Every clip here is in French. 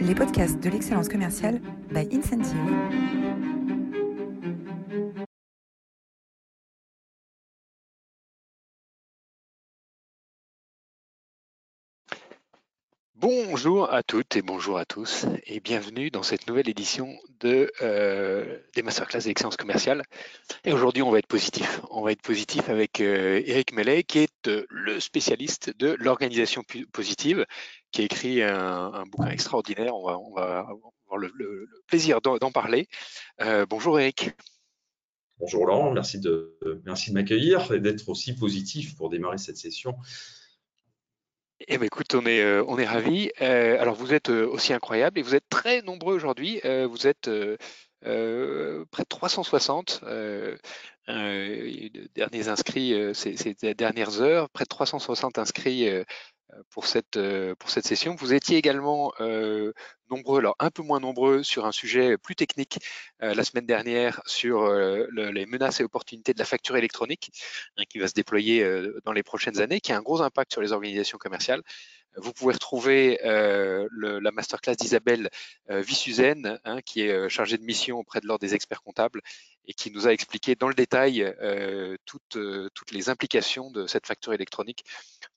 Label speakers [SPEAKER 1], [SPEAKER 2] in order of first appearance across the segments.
[SPEAKER 1] les podcasts de l'excellence commerciale by Incentive.
[SPEAKER 2] Bonjour à toutes et bonjour à tous et bienvenue dans cette nouvelle édition de, euh, des Masterclass d'excellence commerciale. Et aujourd'hui, on va être positif. On va être positif avec euh, Eric Mellet, qui est euh, le spécialiste de l'organisation positive, qui a écrit un, bouquin extraordinaire. On va, on va avoir le, plaisir d'en parler. bonjour Eric.
[SPEAKER 3] Bonjour Laurent, merci de, merci de m'accueillir et d'être aussi positif pour démarrer cette session.
[SPEAKER 2] Eh bien, écoute, on est, euh, on est ravis. Euh, alors, vous êtes euh, aussi incroyable et vous êtes très nombreux aujourd'hui. vous êtes près de 360 derniers inscrits ces, ces, dernières heures, près de 360 inscrits pour cette, euh, pour cette session. Vous étiez également euh, nombreux, alors un peu moins nombreux sur un sujet plus technique euh, la semaine dernière sur les menaces et opportunités de la facture électronique hein, qui va se déployer dans les prochaines années, qui a un gros impact sur les organisations commerciales. Vous pouvez retrouver euh, la masterclass d'Isabelle euh, Vissuzen, hein, qui est chargée de mission auprès de l'Ordre des experts comptables et qui nous a expliqué dans le détail euh, toutes, toutes, les implications de cette facture électronique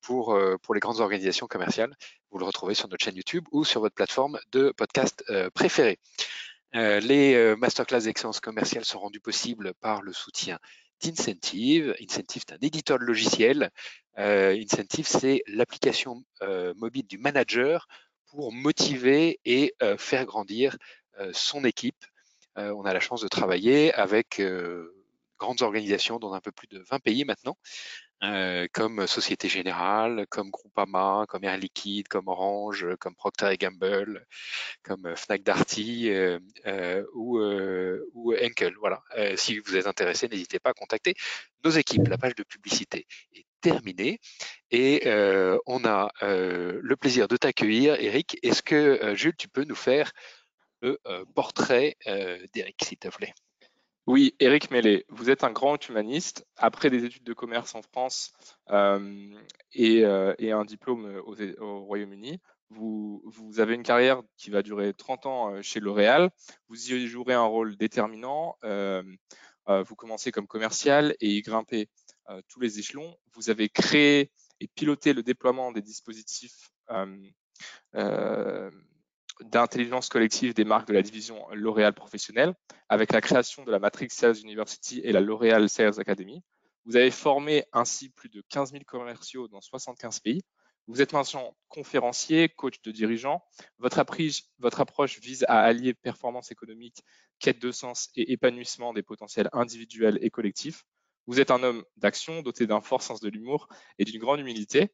[SPEAKER 2] pour, pour les grandes organisations commerciales. Vous le retrouvez sur notre chaîne YouTube ou sur votre plateforme de podcast préférée. les masterclass d'excellence commerciale sont rendus possibles par le soutien d'Incentive. Incentive, c'est un éditeur de logiciels. Incentive, c'est l'application mobile du manager pour motiver et faire grandir son équipe. On a la chance de travailler avec grandes organisations dans un peu plus de 20 pays maintenant, euh, comme Société Générale, comme Groupama, comme Air Liquide, comme Orange, comme Procter Gamble, comme Fnac Darty euh, euh, ou, ou Enkel. Voilà. si vous êtes intéressé, n'hésitez pas à contacter nos équipes. La page de publicité est terminée et on a le plaisir de t'accueillir. Eric, est-ce que Jules, tu peux nous faire le portrait d'Eric, s'il te plaît
[SPEAKER 4] oui, Eric Mellet, vous êtes un grand humaniste. Après des études de commerce en France euh, euh, et, un diplôme au Royaume-Uni, vous, avez une carrière qui va durer 30 ans euh, chez L'Oréal. Vous y jouerez un rôle déterminant. vous commencez comme commercial et y grimpez tous les échelons. Vous avez créé et piloté le déploiement des dispositifs d'intelligence collective des marques de la division L'Oréal professionnelle avec la création de la Matrix Sales University et la L'Oréal Sales Academy. Vous avez formé ainsi plus de 15 000 commerciaux dans 75 pays. Vous êtes maintenant conférencier, coach de dirigeants. Votre, approche vise à allier performance économique, quête de sens et épanouissement des potentiels individuels et collectifs. Vous êtes un homme d'action doté d'un fort sens de l'humour et d'une grande humilité.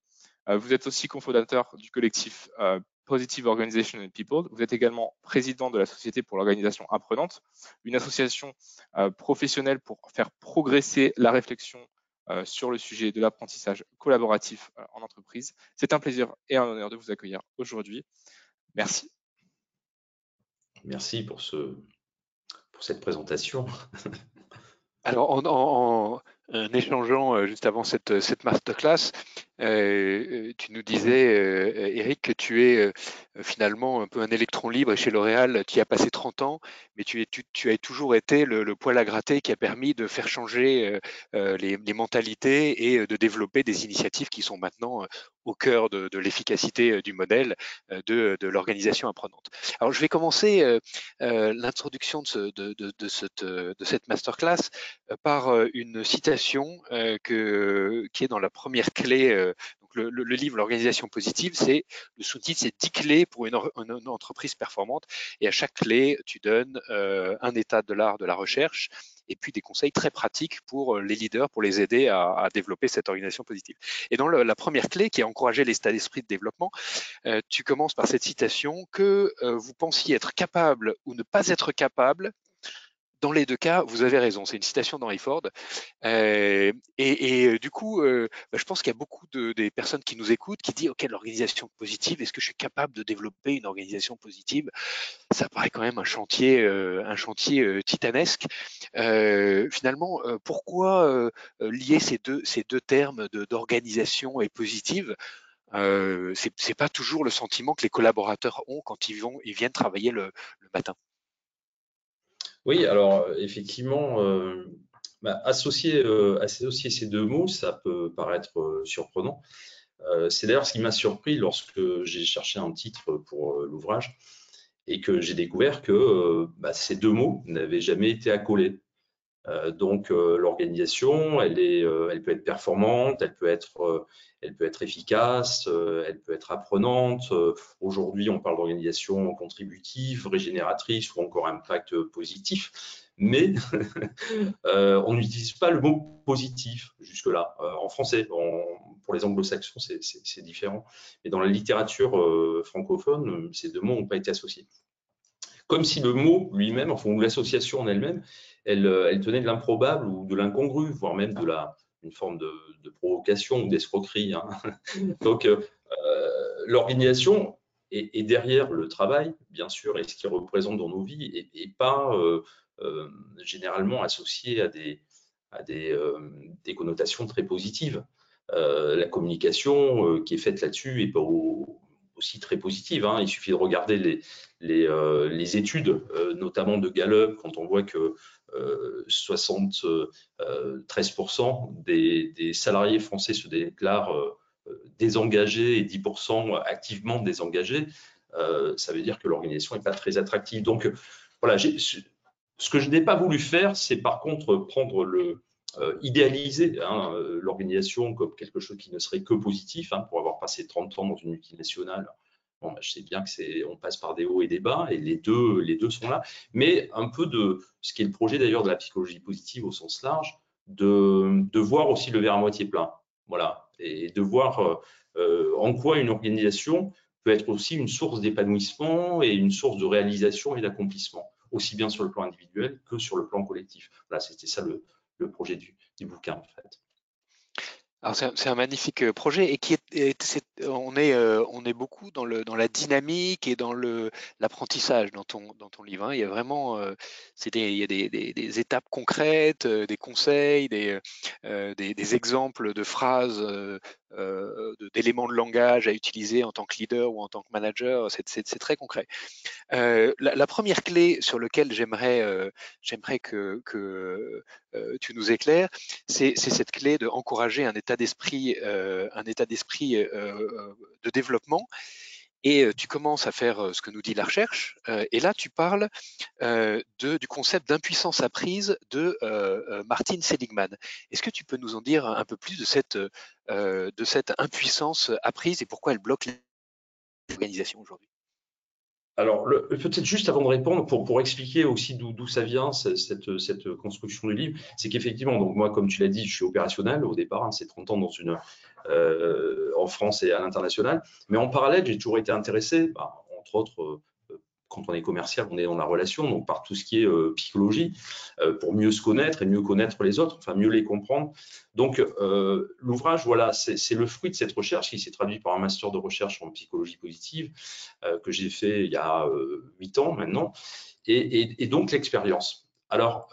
[SPEAKER 4] Euh, vous êtes aussi cofondateur du collectif euh, Positive Organization and People. Vous êtes également président de la Société pour l'organisation apprenante, une association euh, professionnelle pour faire progresser la réflexion euh, sur le sujet de l'apprentissage collaboratif euh, en entreprise. C'est un plaisir et un honneur de vous accueillir aujourd'hui. Merci.
[SPEAKER 3] Merci pour, ce, pour cette présentation.
[SPEAKER 2] Alors, en, échangeant juste avant cette, cette masterclass, tu nous disais, Eric, que tu es finalement un peu un électron libre chez L'Oréal, qui a passé 30 ans, mais tu, as toujours été le, poil à gratter qui a permis de faire changer les, mentalités et de développer des initiatives qui sont maintenant au cœur de, l'efficacité du modèle de, l'organisation apprenante. Alors, je vais commencer l'introduction de, cette, masterclass par une citation qui est dans la première clé le, livre L'organisation positive, c'est le sous-titre, c'est 10 clés pour une, entreprise performante. Et à chaque clé, tu donnes euh, un état de l'art de la recherche et puis des conseils très pratiques pour euh, les leaders, pour les aider à, développer cette organisation positive. Et dans la première clé, qui est encourager l'état d'esprit de développement, euh, tu commences par cette citation que vous pensiez être capable ou ne pas être capable dans les deux cas, vous avez raison. C'est une citation d'Henry Ford. Euh, et, euh, du coup, euh, bah, je pense qu'il y a beaucoup de, des personnes qui nous écoutent qui disent, OK, l'organisation positive, est-ce que je suis capable de développer une organisation positive? Ça paraît quand même un chantier, un chantier titanesque. finalement, pourquoi lier ces deux, ces deux termes d'organisation et positive? Euh, c'est pas toujours le sentiment que les collaborateurs ont quand ils vont ils viennent travailler le, matin.
[SPEAKER 3] Oui, alors effectivement, euh, bah, associer, euh, associer, ces deux mots, ça peut paraître euh, surprenant. c'est d'ailleurs ce qui m'a surpris lorsque j'ai cherché un titre pour l'ouvrage et que j'ai découvert que bah, ces deux mots n'avaient jamais été accolés. Euh, donc euh, l'organisation, elle, est, euh, elle peut être performante, elle peut être, elle peut être efficace, elle peut être apprenante. Aujourd'hui, on parle d'organisation contributive, régénératrice ou encore impact positif, mais on n'utilise pas le mot positif jusque-là. en français, pour les anglo-saxons, c'est différent. Mais dans la littérature francophone, ces deux mots n'ont pas été associés comme si le mot lui-même, enfin, ou l'association en elle-même, euh, elle, tenait de l'improbable ou de l'incongru, voire même de la, une forme de, provocation ou d'escroquerie. Hein. Donc, euh, l'organisation est, derrière le travail, bien sûr, et ce qu'il représente dans nos vies, et, pas euh, généralement associé à des, à des, des connotations très positives. la communication qui est faite là-dessus est pas aussi très positive. Hein. Il suffit de regarder les, les, les études, notamment de Gallup, quand on voit que 73% euh, des, salariés français se déclarent euh, désengagés et 10% activement désengagés. Euh, ça veut dire que l'organisation n'est pas très attractive. Donc, voilà, ce que je n'ai pas voulu faire, c'est par contre prendre le, idéaliser hein, l'organisation comme quelque chose qui ne serait que positif, hein, pour avoir passé 30 ans dans une multinationale Bon, bah, je sais bien que c'est, on passe par des hauts et des bas, et les deux, les deux sont là. Mais un peu de ce qui est le projet d'ailleurs de la psychologie positive au sens large, de, de voir aussi le verre à moitié plein. Voilà, et de voir euh, euh, en quoi une organisation peut être aussi une source d'épanouissement et une source de réalisation et d'accomplissement, aussi bien sur le plan individuel que sur le plan collectif. Voilà, c'était ça le, le projet du, du bouquin en fait.
[SPEAKER 2] Alors c'est un, magnifique euh, projet et qui est, on est euh, on est beaucoup dans le dans la dynamique et dans l'apprentissage dans ton dans ton livre. Hein. Il y a vraiment euh, c'est il y a des, des, étapes concrètes, des conseils, des, des, exemples de phrases, d'éléments de, langage à utiliser en tant que leader ou en tant que manager. C'est très concret. La, première clé sur laquelle j'aimerais que, que tu nous éclaires, c'est cette clé de encourager un état d'esprit, euh, un état d'esprit euh, euh, de développement. Et tu commences à faire ce que nous dit la recherche. et là, tu parles du concept d'impuissance apprise de Martin Seligman. Est-ce que tu peux nous en dire un peu plus de cette, de cette impuissance apprise et pourquoi elle bloque l'organisation aujourd'hui?
[SPEAKER 3] Alors, peut-être juste avant de répondre, pour, pour expliquer aussi d'où ça vient, cette, cette, construction du livre, c'est qu'effectivement, donc moi, comme tu l'as dit, je suis opérationnel au départ, hein, c'est 30 ans dans une, euh, en France et à l'international, mais en parallèle, j'ai toujours été intéressé, bah, entre autres, quand on est commercial, on est dans la relation, donc par tout ce qui est euh, psychologie, euh, pour mieux se connaître et mieux connaître les autres, enfin mieux les comprendre. Donc euh, l'ouvrage, voilà, c'est le fruit de cette recherche qui s'est traduit par un master de recherche en psychologie positive que j'ai fait il y a huit ans maintenant, et, et donc l'expérience. Alors,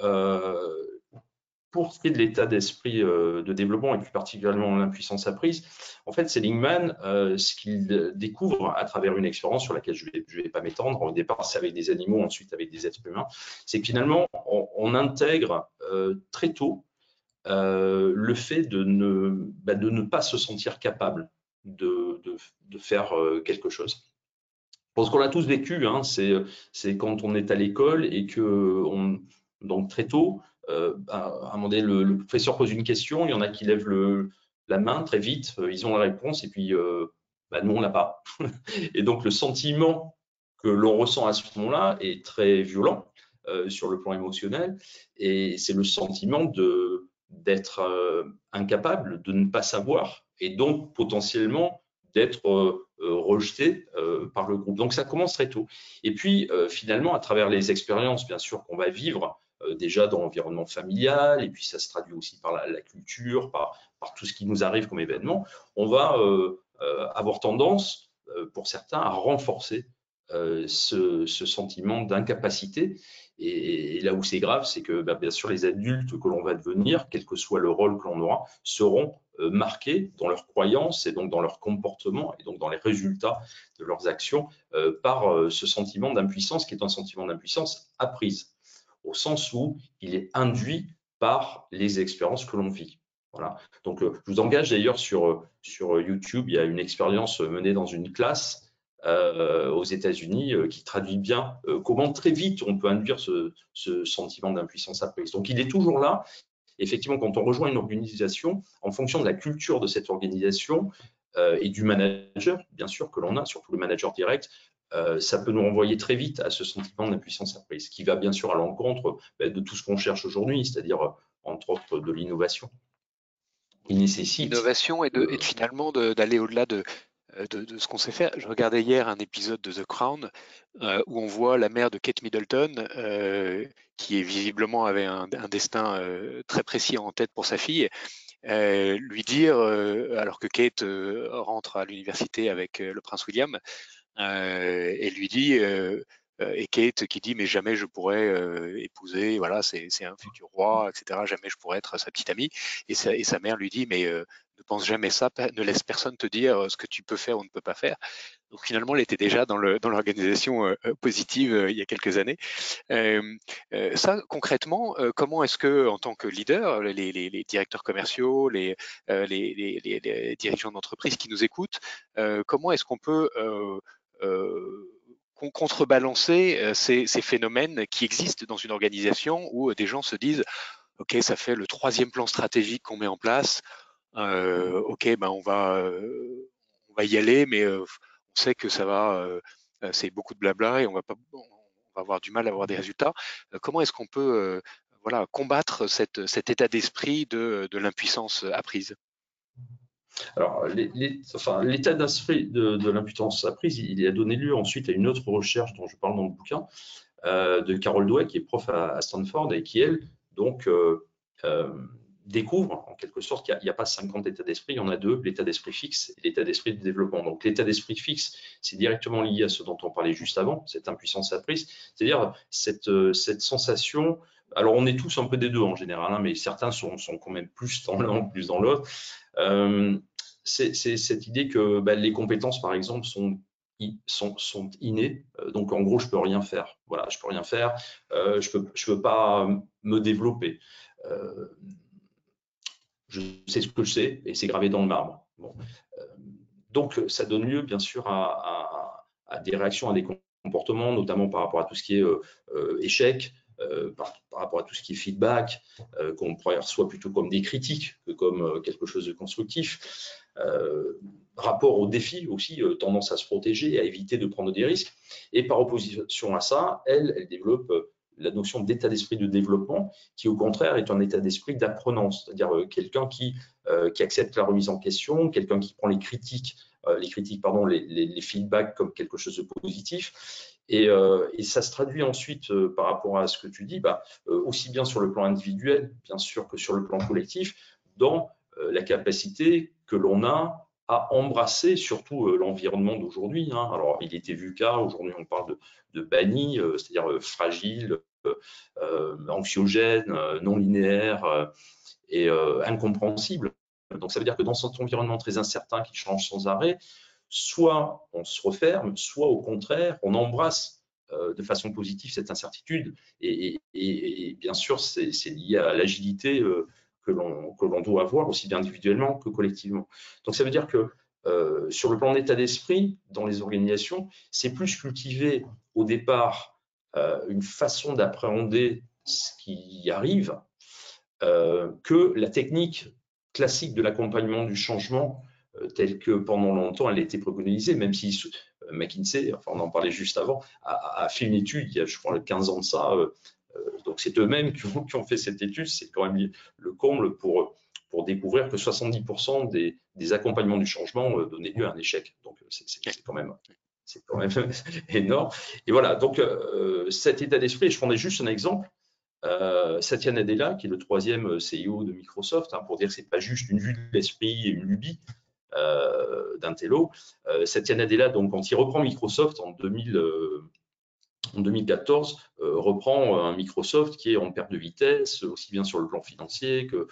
[SPEAKER 3] pour ce qui est de l'état d'esprit euh, de développement et plus particulièrement l'impuissance apprise, en fait, Seligman, euh, ce qu'il découvre à travers une expérience sur laquelle je ne vais, pas m'étendre, au départ c'est avec des animaux, ensuite avec des êtres humains, c'est que finalement on, intègre euh, très tôt le fait de ne, bah, de ne pas se sentir capable de, faire quelque chose. Parce qu'on l'a tous vécu, hein, c'est quand on est à l'école et que on, donc très tôt, euh, à un moment donné, le, professeur pose une question, il y en a qui lèvent la main très vite, euh, ils ont la réponse, et puis euh, bah, nous, on l'a pas. et donc, le sentiment que l'on ressent à ce moment-là est très violent sur le plan émotionnel, et c'est le sentiment d'être incapable, de ne pas savoir, et donc potentiellement d'être rejeté par le groupe. Donc ça commence très tôt. Et puis finalement, à travers les expériences, bien sûr, qu'on va vivre déjà dans l'environnement familial, et puis ça se traduit aussi par la, culture, par, par, tout ce qui nous arrive comme événement, on va euh, euh, avoir tendance, pour certains, à renforcer ce, sentiment d'incapacité. Et, là où c'est grave, c'est que bah, bien sûr les adultes que l'on va devenir, quel que soit le rôle que l'on aura, seront marqués dans leurs croyances et donc dans leur comportement et donc dans les résultats de leurs actions par ce sentiment d'impuissance qui est un sentiment d'impuissance apprise, au sens où il est induit par les expériences que l'on vit. Voilà. Donc, je vous engage d'ailleurs sur, sur YouTube, il y a une expérience menée dans une classe euh, aux États-Unis euh, qui traduit bien euh, comment très vite on peut induire ce, sentiment d'impuissance apprise. Donc il est toujours là. Effectivement, quand on rejoint une organisation, en fonction de la culture de cette organisation et du manager, bien sûr, que l'on a, surtout le manager direct, ça peut nous renvoyer très vite à ce sentiment d'impuissance apprise, qui va bien sûr à l'encontre ben, de tout ce qu'on cherche aujourd'hui, c'est-à-dire entre autres de l'innovation.
[SPEAKER 2] Il nécessite. L'innovation et, finalement d'aller au-delà de, euh, de, ce qu'on sait faire. Je regardais hier un épisode de The Crown euh, où on voit la mère de Kate Middleton, euh, qui est visiblement avait un, destin très précis en tête pour sa fille, lui dire, alors que Kate rentre à l'université avec le prince William, et lui dit, et Kate qui dit mais jamais je pourrais épouser, voilà, c'est un futur roi, etc. Jamais je pourrais être sa petite amie. Et sa, et sa mère lui dit mais ne pense jamais ça, ne laisse personne te dire euh, ce que tu peux faire ou ne peux pas faire. Donc finalement, elle était déjà dans l'organisation dans euh, euh, positive il y a quelques années. ça, concrètement, comment est-ce que, en tant que leader, les, les, directeurs commerciaux, les, les dirigeants d'entreprise qui nous écoutent, comment est-ce qu'on peut contrebalancer ces, ces, phénomènes qui existent dans une organisation où des gens se disent, OK, ça fait le troisième plan stratégique qu'on met en place, euh, ok, ben on va, euh, on va y aller, mais euh, on sait que ça va, c'est beaucoup de blabla et on va pas, on va avoir du mal à avoir des résultats. comment est-ce qu'on peut, voilà, combattre cet état d'esprit de, de l'impuissance apprise?
[SPEAKER 3] Alors, l'état d'esprit de, de l'impuissance apprise, il a donné lieu ensuite à une autre recherche dont je parle dans le bouquin, de Carol Dweck, qui est prof à, Stanford et qui, elle, donc, découvre en quelque sorte qu'il n'y a, pas 50 états d'esprit, il y en a deux, l'état d'esprit fixe et l'état d'esprit de développement. Donc l'état d'esprit fixe, c'est directement lié à ce dont on parlait juste avant, cette impuissance apprise, c'est-à-dire cette, euh, cette sensation, alors on est tous un peu des deux en général, hein, mais certains sont, sont, quand même plus dans l'un, plus dans l'autre. Euh, c'est cette idée que bah, les compétences, par exemple, sont sont, sont innés. Euh, donc, en gros, je peux rien faire. Voilà, je peux rien faire. je peux, je peux pas me développer je sais ce que je sais et c'est gravé dans le marbre. Euh, donc, ça donne lieu, bien sûr, à, des réactions, à des comportements, notamment par rapport à tout ce qui est euh, euh, échec, par, rapport à tout ce qui est feedback, qu'on reçoit plutôt comme des critiques que comme quelque chose de constructif. rapport aux défis aussi, tendance à se protéger, à éviter de prendre des risques. Et par opposition à ça, elle, elle développe la notion d'état d'esprit de développement, qui au contraire est un état d'esprit d'apprenance, c'est-à-dire euh, quelqu'un qui, euh, qui accepte la remise en question, quelqu'un qui prend les critiques, euh, les critiques, pardon, les, feedbacks comme quelque chose de positif. Et, et ça se traduit ensuite par rapport à ce que tu dis, bah, aussi bien sur le plan individuel, bien sûr, que sur le plan collectif, dans la capacité que l'on a à embrasser surtout l'environnement d'aujourd'hui. Hein. Alors, il était vu qu'à, aujourd'hui on parle de, de banni, c'est-à-dire fragile, euh, anxiogène, euh, non linéaire euh, et incompréhensible. Donc ça veut dire que dans cet environnement très incertain qui change sans arrêt, soit on se referme, soit au contraire, on embrasse de façon positive cette incertitude. Et, bien sûr, c'est lié à l'agilité que l'on doit avoir, aussi bien individuellement que collectivement. Donc ça veut dire que sur le plan d'état d'esprit, dans les organisations, c'est plus cultivé au départ euh, une façon d'appréhender ce qui arrive euh, que la technique classique de l'accompagnement du changement euh, telle que pendant longtemps elle a été préconisée, même si McKinsey, enfin on en parlait juste avant, a, fait une étude il y a je crois 15 ans de ça, donc c'est eux-mêmes qui, ont fait cette étude, c'est quand même le comble pour, découvrir que 70% des, accompagnements du changement donnaient lieu à un échec. Donc c'est quand même c'est quand même énorme. Et voilà, donc euh, cet état d'esprit, je prenais juste un exemple. Euh, Satya Nadella, qui est le troisième euh, CEO de Microsoft, hein, pour dire que ce n'est pas juste une vue de l'esprit et une lubie euh, d'un télo. Satya Nadella, donc, quand il reprend Microsoft en, 2000, en 2014, reprend un Microsoft qui est en perte de vitesse, aussi bien sur le plan financier que,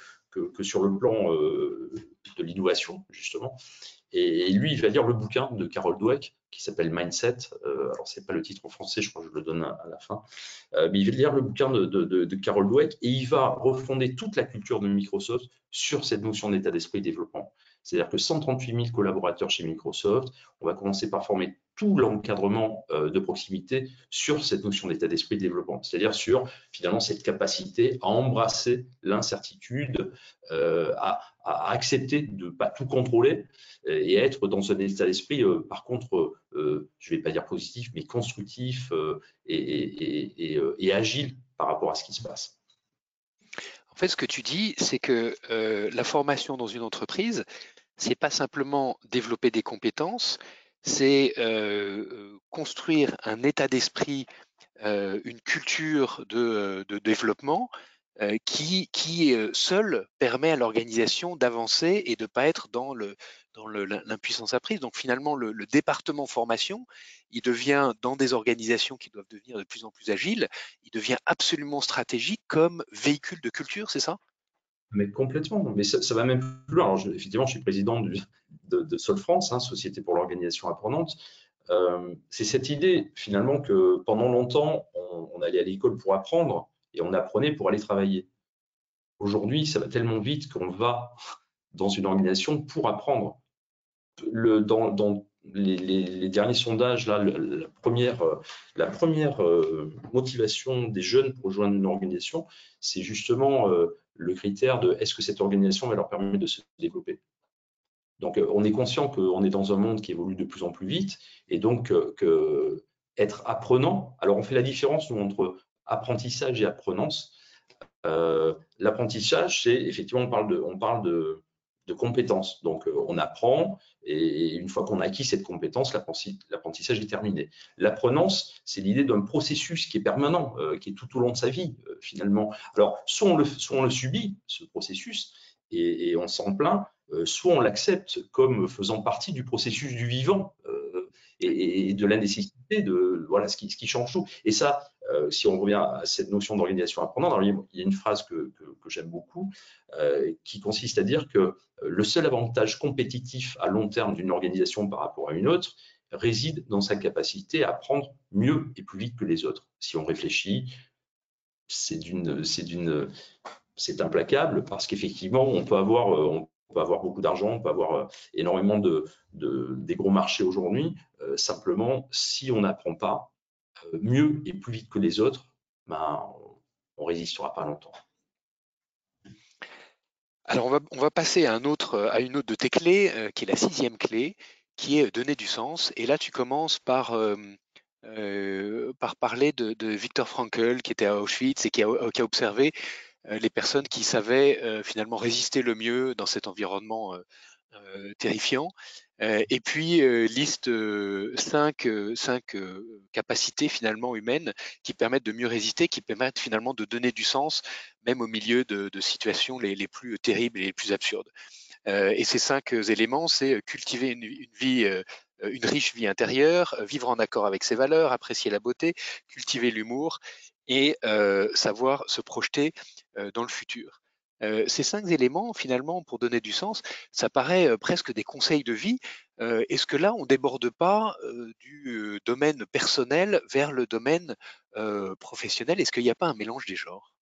[SPEAKER 3] sur le plan de l'innovation, justement. Et, lui, il va lire le bouquin de Carol Dweck qui s'appelle Mindset. Euh, alors, c'est pas le titre en français, je crois que je le donne à, la fin. Euh, mais il va lire le bouquin de, de, Carol Dweck et il va refonder toute la culture de Microsoft sur cette notion d'état d'esprit développement. C'est-à-dire que 138 000 collaborateurs chez Microsoft, on va commencer par former tout l'encadrement euh, de proximité sur cette notion d'état d'esprit de développement, c'est-à-dire sur finalement cette capacité à embrasser l'incertitude, euh, à, accepter de ne pas tout contrôler euh, et être dans un état d'esprit, par contre, je ne vais pas dire positif, mais constructif et, et, agile par rapport à ce qui se passe.
[SPEAKER 2] En fait, ce que tu dis, c'est que la formation dans une entreprise, c'est pas simplement développer des compétences, c'est construire un état d'esprit, une culture de, développement qui, qui seul permet à l'organisation d'avancer et de ne pas être dans le dans l'impuissance apprise. Donc finalement, le, le, département formation, il devient dans des organisations qui doivent devenir de plus en plus agiles, il devient absolument stratégique comme véhicule de culture, c'est ça?
[SPEAKER 3] Mais complètement. Mais ça, va même plus loin. Alors, effectivement, je suis président de, de Sol France, hein, Société pour l'organisation apprenante. Euh, c'est cette idée, finalement, que pendant longtemps, on, allait à l'école pour apprendre et on apprenait pour aller travailler. Aujourd'hui, ça va tellement vite qu'on va dans une organisation pour apprendre. Les, derniers sondages, là, la première, la première euh, motivation des jeunes pour rejoindre une organisation, c'est justement euh, le critère de est-ce que cette organisation va leur permettre de se développer. Donc, euh, on est conscient qu'on est dans un monde qui évolue de plus en plus vite et donc que être apprenant, alors on fait la différence entre apprentissage et apprenance. L'apprentissage, c'est effectivement, on parle de, on parle de, de compétences. Donc, euh, on apprend et une fois qu'on a acquis cette compétence, l'apprentissage est terminé. L'apprenance, c'est l'idée d'un processus qui est permanent, euh, qui est tout au long de sa vie, euh, finalement. Alors, soit on, le, subit, ce processus, et, on s'en plaint, soit on l'accepte comme faisant partie du processus du vivant et, de la nécessité de voilà ce qui, ce qui change tout. Et ça, euh, si on revient à cette notion d'organisation apprenante, il y a une phrase que, j'aime beaucoup euh, qui consiste à dire que euh, le seul avantage compétitif à long terme d'une organisation par rapport à une autre réside dans sa capacité à apprendre mieux et plus vite que les autres. Si on réfléchit, c'est implacable parce qu'effectivement, on peut avoir, on peut avoir beaucoup d'argent, on peut avoir énormément de, des gros marchés aujourd'hui. simplement, si on n'apprend pas, mieux et plus vite que les autres, ben, on ne résistera pas longtemps.
[SPEAKER 2] Alors, on va, passer à, une autre de tes clés, euh, qui est la sixième clé, qui est donner du sens. Et là, tu commences par, euh, par parler de, Viktor Frankl, qui était à Auschwitz et qui a observé les personnes qui savaient finalement résister le mieux dans cet environnement terrifiant. Euh, et puis euh, liste euh, cinq, cinq capacités finalement humaines qui permettent de mieux résister, qui permettent finalement de donner du sens même au milieu de, situations les, plus terribles et les plus absurdes. et ces cinq éléments, c'est cultiver une vie une riche vie intérieure, vivre en accord avec ses valeurs, apprécier la beauté, cultiver l'humour et savoir se projeter dans le futur. Euh, ces cinq éléments, finalement, pour donner du sens, ça paraît euh, presque des conseils de vie. Euh, est-ce que là, on déborde pas du domaine personnel vers le domaine professionnel? Est-ce qu'il n'y a pas un mélange des genres?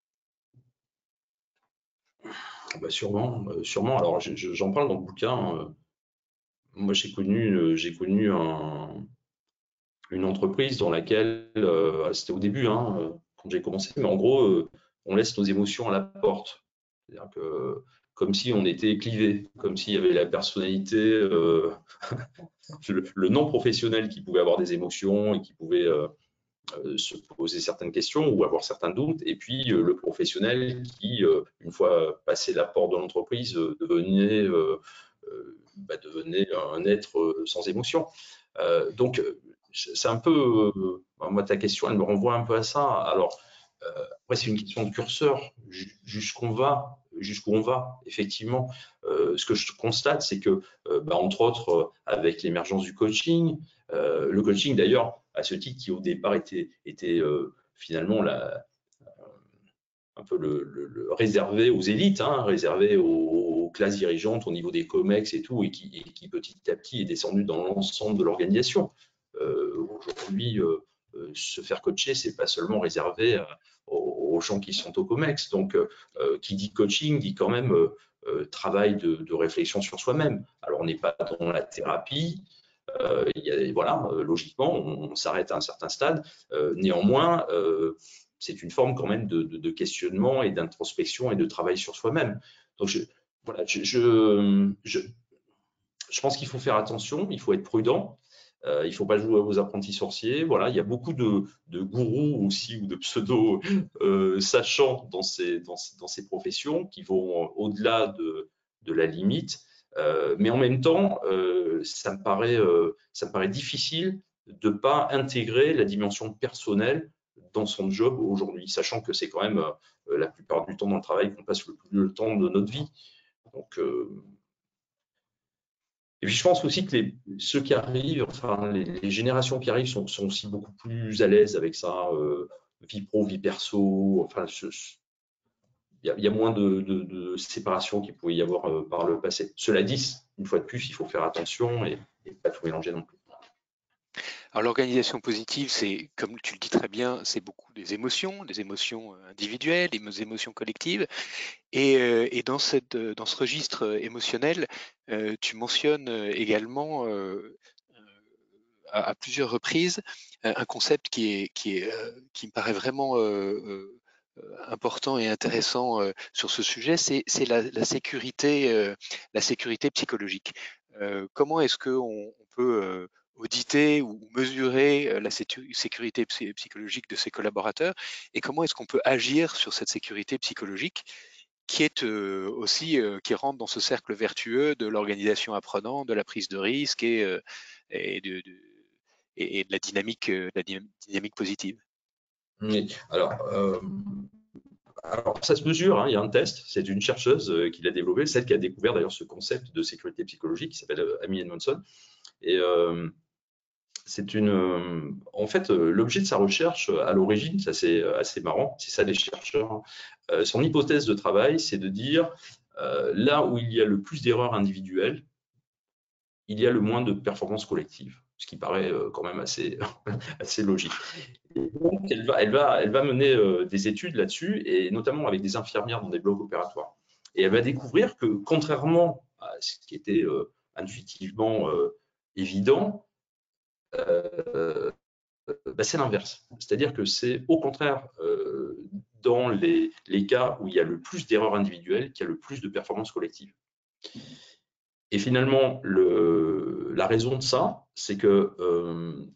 [SPEAKER 3] Bah, Sûrement, sûrement. Alors, j'en parle dans le bouquin. moi, j'ai connu, j'ai connu une entreprise dans laquelle, c'était au début, hein, quand j'ai commencé, mais en gros, on laisse nos émotions à la porte. C'est-à-dire que comme si on était clivé, comme s'il y avait la personnalité, euh, le, non professionnel qui pouvait avoir des émotions et qui pouvait euh, euh, se poser certaines questions ou avoir certains doutes, et puis le professionnel qui, une fois passé la porte de l'entreprise, devenait, bah, devenait, un être sans émotion. donc, c'est un peu, moi, ta question, elle me renvoie un peu à ça. Alors, après, c'est une question de curseur, jusqu'où va, jusqu'où on va. Effectivement, euh, ce que je constate, c'est que, euh, bah, entre autres, euh, avec l'émergence du coaching, le coaching d'ailleurs, à ce titre, qui au départ était, était finalement un peu réservé aux élites, hein, réservé aux, classes dirigeantes, au niveau des COMEX et tout, et qui, petit à petit est descendu dans l'ensemble de l'organisation. Aujourd'hui, se faire coacher, c'est pas seulement réservé aux, gens qui sont au COMEX. Donc, qui dit coaching dit quand même travail de, réflexion sur soi-même. Alors, on n'est pas dans la thérapie, euh, voilà, euh, logiquement, on, s'arrête à un certain stade. Euh, néanmoins, c'est une forme quand même de, questionnement et d'introspection et de travail sur soi-même. Donc, voilà, je pense qu'il faut faire attention, il faut être prudent. Il ne faut pas jouer aux apprentis sorciers. Voilà, il y a beaucoup de, gourous aussi ou de pseudo sachants dans ces, professions qui vont au-delà de, la limite. Euh, mais en même temps, euh, ça, me paraît, euh, ça me paraît difficile de ne pas intégrer la dimension personnelle dans son job aujourd'hui, sachant que c'est quand même la plupart du temps dans le travail qu'on passe le plus de temps de notre vie. Donc, et puis je pense aussi que ceux qui arrivent, enfin les, générations qui arrivent sont, aussi beaucoup plus à l'aise avec ça, vie pro, vie perso. Enfin, il y, a moins de, séparation qu'il pouvait y avoir euh, par le passé. Cela dit, une fois de plus, il faut faire attention et, pas tout mélanger non plus.
[SPEAKER 2] Alors l'organisation positive, c'est, comme tu le dis très bien, c'est beaucoup des émotions, des émotions euh, individuelles, des émotions collectives. Et, euh, dans, cette, dans ce registre émotionnel, tu mentionnes également à, plusieurs reprises un concept qui, est, qui, est, qui me paraît vraiment euh, important et intéressant euh, sur ce sujet, c'est la, sécurité, euh, la sécurité psychologique. comment est-ce qu'on on peut auditer ou mesurer la sécurité psychologique de ses collaborateurs et comment est-ce qu'on peut agir sur cette sécurité psychologique qui est aussi qui rentre dans ce cercle vertueux de l'organisation apprenante, de la prise de risque et, et, de, et, de la dynamique, la dynamique positive.
[SPEAKER 3] Alors, euh, ça se mesure, hein, il y a un test, c'est une chercheuse euh, qui l'a développé, celle qui a découvert d'ailleurs ce concept de sécurité psychologique qui s'appelle euh, Amy Edmondson. Et c'est une. en fait, l'objet de sa recherche à l'origine, ça c'est assez marrant, c'est ça les chercheurs. Hein. son hypothèse de travail, c'est de dire là où il y a le plus d'erreurs individuelles, il y a le moins de performances collectives ce qui paraît euh, quand même assez, assez logique. donc, elle va, elle va, elle va mener euh, des études là-dessus, et notamment avec des infirmières dans des blocs opératoires. Et elle va découvrir que, contrairement à ce qui était euh, intuitivement évident, bah, c'est l'inverse. C'est-à-dire que c'est au contraire dans les, cas où il y a le plus d'erreurs individuelles qu'il y a le plus de performances collectives. Et finalement, le, la raison de ça, c'est que euh,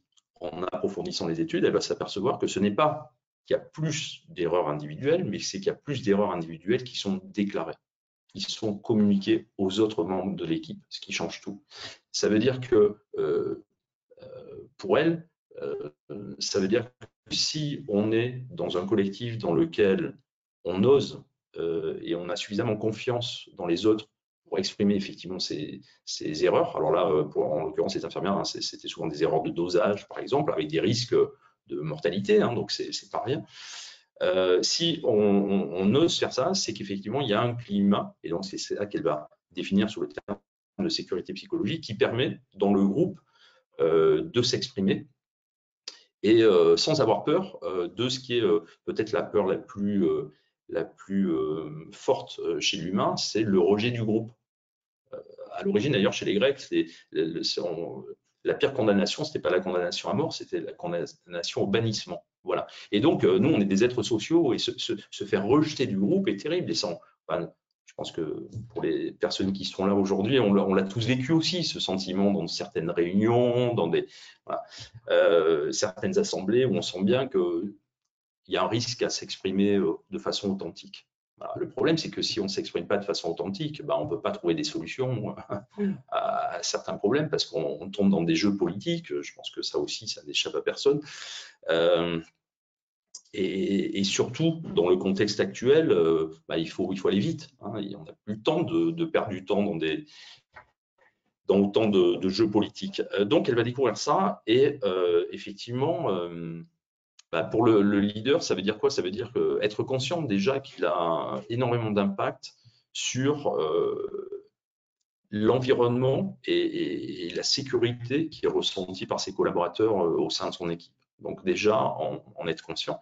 [SPEAKER 3] en approfondissant les études, elle va s'apercevoir que ce n'est pas qu'il y a plus d'erreurs individuelles, mais c'est qu'il y a plus d'erreurs individuelles qui sont déclarées, qui sont communiquées aux autres membres de l'équipe, ce qui change tout. Ça veut dire que euh, euh, pour elle, ça veut dire que si on est dans un collectif dans lequel on ose et on a suffisamment confiance dans les autres pour exprimer effectivement ces, erreurs. Alors là, euh, en l'occurrence, ces infirmières, hein, c'était souvent des erreurs de dosage, par exemple, avec des risques de mortalité, hein, donc c'est pas rien. Euh, si on, ose faire ça, c'est qu'effectivement, il y a un climat, et donc c'est ça qu'elle va définir sur le terme de sécurité psychologique, qui permet dans le groupe euh, de s'exprimer et sans avoir peur de ce qui est peut-être la peur la plus la plus euh, forte euh, chez l'humain, c'est le rejet du groupe. Euh, à l'origine, d'ailleurs, chez les Grecs, c'est la pire condamnation, ce n'était pas la condamnation à mort, c'était la condamnation au bannissement. Voilà. Et donc, nous, on est des êtres sociaux et se, faire rejeter du groupe est terrible. Et sans, je pense que pour les personnes qui sont là aujourd'hui, on l'a tous vécu aussi, ce sentiment dans certaines réunions, dans des, certaines assemblées où on sent bien que il y a un risque à s'exprimer euh, de façon authentique. Le problème, c'est que si on ne s'exprime pas de façon authentique, bah, on ne peut pas trouver des solutions euh, à, certains problèmes parce qu'on tombe dans des jeux politiques. Je pense que ça aussi, ça n'échappe à personne. Euh, et, surtout, dans le contexte actuel, bah, il, faut, il faut aller vite. Hein. On n'a plus le temps de, perdre du temps dans, des, dans autant de, jeux politiques. donc, elle va découvrir ça et effectivement bah, pour le, leader, ça veut dire quoi? Ça veut dire être conscient déjà qu'il a énormément d'impact sur l'environnement et, la sécurité qui est ressentie par ses collaborateurs au sein de son équipe. Donc déjà, en, être conscient.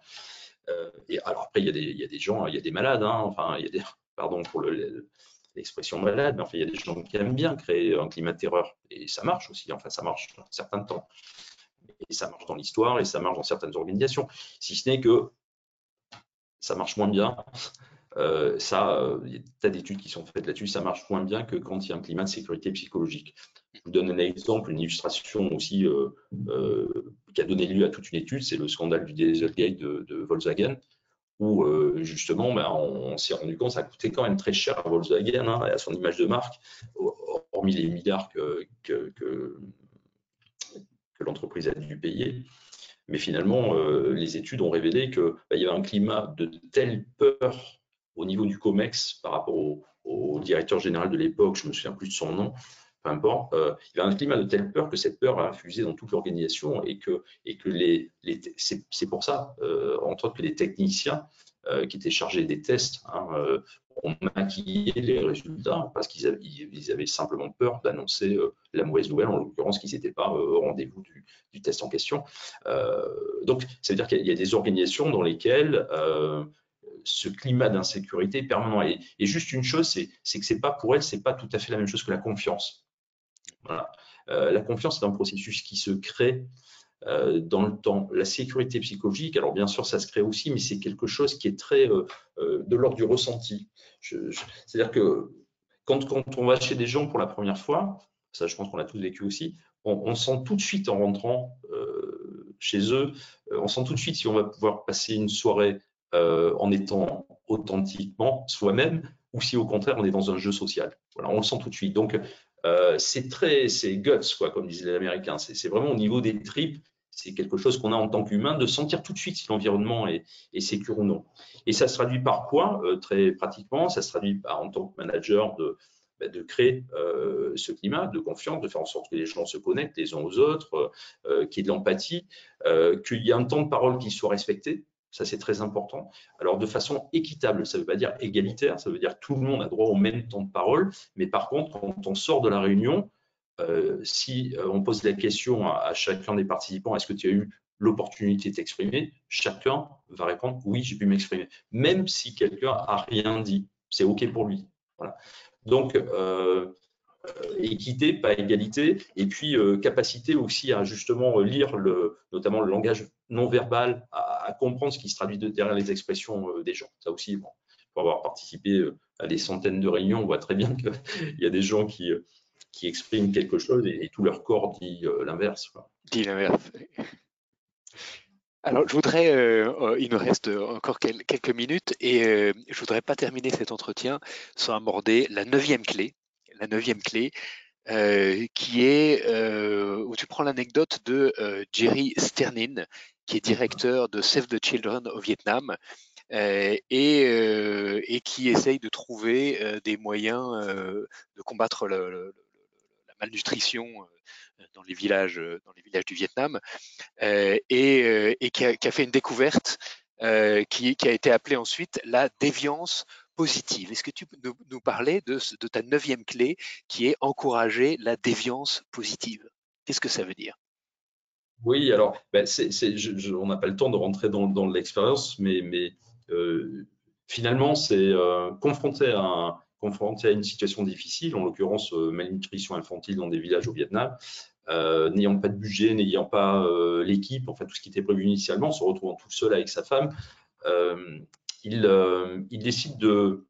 [SPEAKER 3] et alors après, il y, a des, il y, a des, gens, il y a des malades, hein, enfin, il y a des, pardon pour l'expression malade, mais enfin, il y a des gens qui aiment bien créer un climat de terreur. Et ça marche aussi, enfin, ça marche un certain temps. Et ça marche dans l'histoire et ça marche dans certaines organisations. Si ce n'est que ça marche moins bien. Euh, ça, euh, il y a des tas d'études qui sont faites là-dessus, ça marche moins bien que quand il y a un climat de sécurité psychologique. Je vous donne un exemple, une illustration aussi euh, qui a donné lieu à toute une étude, c'est le scandale du Dieselgate de, de Volkswagen, où justement ben, on, s'est rendu compte que ça coûtait quand même très cher à Volkswagen hein, et à son image de marque, hormis les milliards que, l'entreprise a dû payer. Mais finalement, euh, les études ont révélé qu'il bah, y avait un climat de telle peur au niveau du COMEX par rapport au, directeur général de l'époque, je me souviens plus de son nom, peu importe, euh, il y avait un climat de telle peur que cette peur a infusé dans toute l'organisation et que, que les, c'est pour ça, euh, entre autres, que les techniciens qui étaient chargés des tests hein, ont maquillé les résultats parce qu'ils avaient, simplement peur d'annoncer euh, la mauvaise nouvelle, en l'occurrence qu'ils n'étaient pas euh, au rendez-vous du, test en question. Euh, donc, ça veut dire qu'il y a des organisations dans lesquelles ce climat d'insécurité permanent. Et, juste une chose, c'est que c'est pas pour elles, c'est pas tout à fait la même chose que la confiance. La confiance, c'est un processus qui se crée euh, dans le temps. La sécurité psychologique, alors bien sûr, ça se crée aussi, mais c'est quelque chose qui est très euh, euh, de l'ordre du ressenti. C'est-à-dire que quand, quand, on va chez des gens pour la première fois, ça je pense qu'on a tous vécu aussi, on, sent tout de suite en rentrant chez eux, on sent tout de suite si on va pouvoir passer une soirée en étant authentiquement soi-même ou si au contraire on est dans un jeu social. Voilà, on le sent tout de suite. Donc c'est très, c'est guts quoi, comme disaient les Américains. C'est vraiment au niveau des tripes c'est quelque chose qu'on a en tant qu'humain, de sentir tout de suite si l'environnement est, est ou non. Et ça se traduit par quoi euh, Très pratiquement, ça se traduit en tant que manager de, bah, de créer euh, ce climat de confiance, de faire en sorte que les gens se connectent les uns aux autres, euh, qu'il y ait de l'empathie, qu'il y ait un temps de parole qui soit respecté. Ça, c'est très important. Alors, de façon équitable, ça ne veut pas dire égalitaire, ça veut dire tout le monde a droit au même temps de parole. Mais par contre, quand on sort de la réunion, euh, si euh, on pose la question à, chacun des participants, est-ce que tu as eu l'opportunité de t'exprimer Chacun va répondre oui, j'ai pu m'exprimer, même si quelqu'un a rien dit. C'est OK pour lui. Voilà. Donc, euh, équité, pas égalité, et puis capacité aussi à justement lire le, notamment le langage non verbal, à, comprendre ce qui se traduit derrière les expressions des gens. Ça aussi, pour avoir participé à des centaines de réunions, on voit très bien qu'il y a des gens qui, qui expriment quelque chose et, tout leur corps dit euh, l'inverse.
[SPEAKER 2] Dit l'inverse. Alors, je voudrais, euh, euh, il nous reste encore quelques minutes et je voudrais pas terminer cet entretien sans aborder la neuvième clé, la neuvième clé, qui est où tu prends l'anecdote de Jerry Sternin, qui est directeur de Save the Children au Vietnam. Et, et, qui essaye de trouver des moyens de combattre le, malnutrition euh, dans les villages, euh, dans les villages du Vietnam, euh, et, qui, a, fait une découverte qui, a été appelée ensuite la déviance positive. Est-ce que tu peux nous, parler de, ta neuvième clé qui est encourager la déviance positive? Qu'est-ce que ça veut dire?
[SPEAKER 3] Oui, alors, ben, on n'a pas le temps de rentrer dans, l'expérience, mais, mais finalement, c'est confronté à une situation difficile, en l'occurrence euh, malnutrition infantile dans des villages au Vietnam, euh, n'ayant pas de budget, n'ayant pas euh, l'équipe, enfin tout ce qui était prévu initialement, se retrouvant tout seul avec sa femme, il, il, décide de,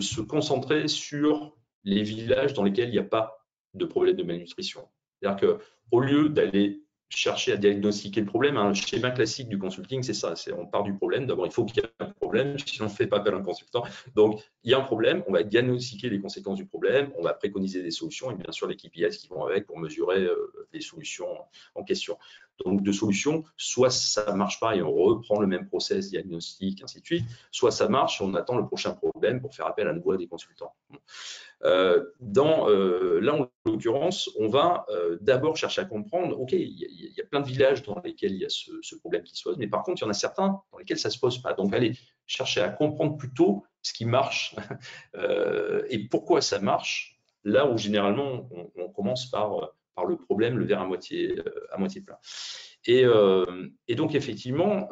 [SPEAKER 3] se concentrer sur les villages dans lesquels il n'y a pas de problème de malnutrition. C'est-à-dire qu'au lieu d'aller chercher à diagnostiquer le problème. Un schéma classique du consulting, c'est ça. On part du problème. D'abord, il faut qu'il y ait un problème, sinon on ne fait pas appel à un consultant. Donc, il y a un problème, on va diagnostiquer les conséquences du problème, on va préconiser des solutions et bien sûr les KPIs qui vont avec pour mesurer euh, les solutions en question. Donc, de solutions, soit ça ne marche pas et on reprend le même process diagnostic, ainsi de suite, soit ça marche et on attend le prochain problème pour faire appel à nouveau à des consultants. Euh, dans, euh, là, en l'occurrence, on va euh, d'abord chercher à comprendre, OK, il y, a plein de villages dans lesquels il y a ce, problème qui se pose, mais par contre, il y en a certains dans lesquels ça ne se pose pas. Donc, aller chercher à comprendre plutôt ce qui marche et pourquoi ça marche, là où généralement on, commence par, le problème, le verre à moitié, à moitié plein. Et, et donc effectivement,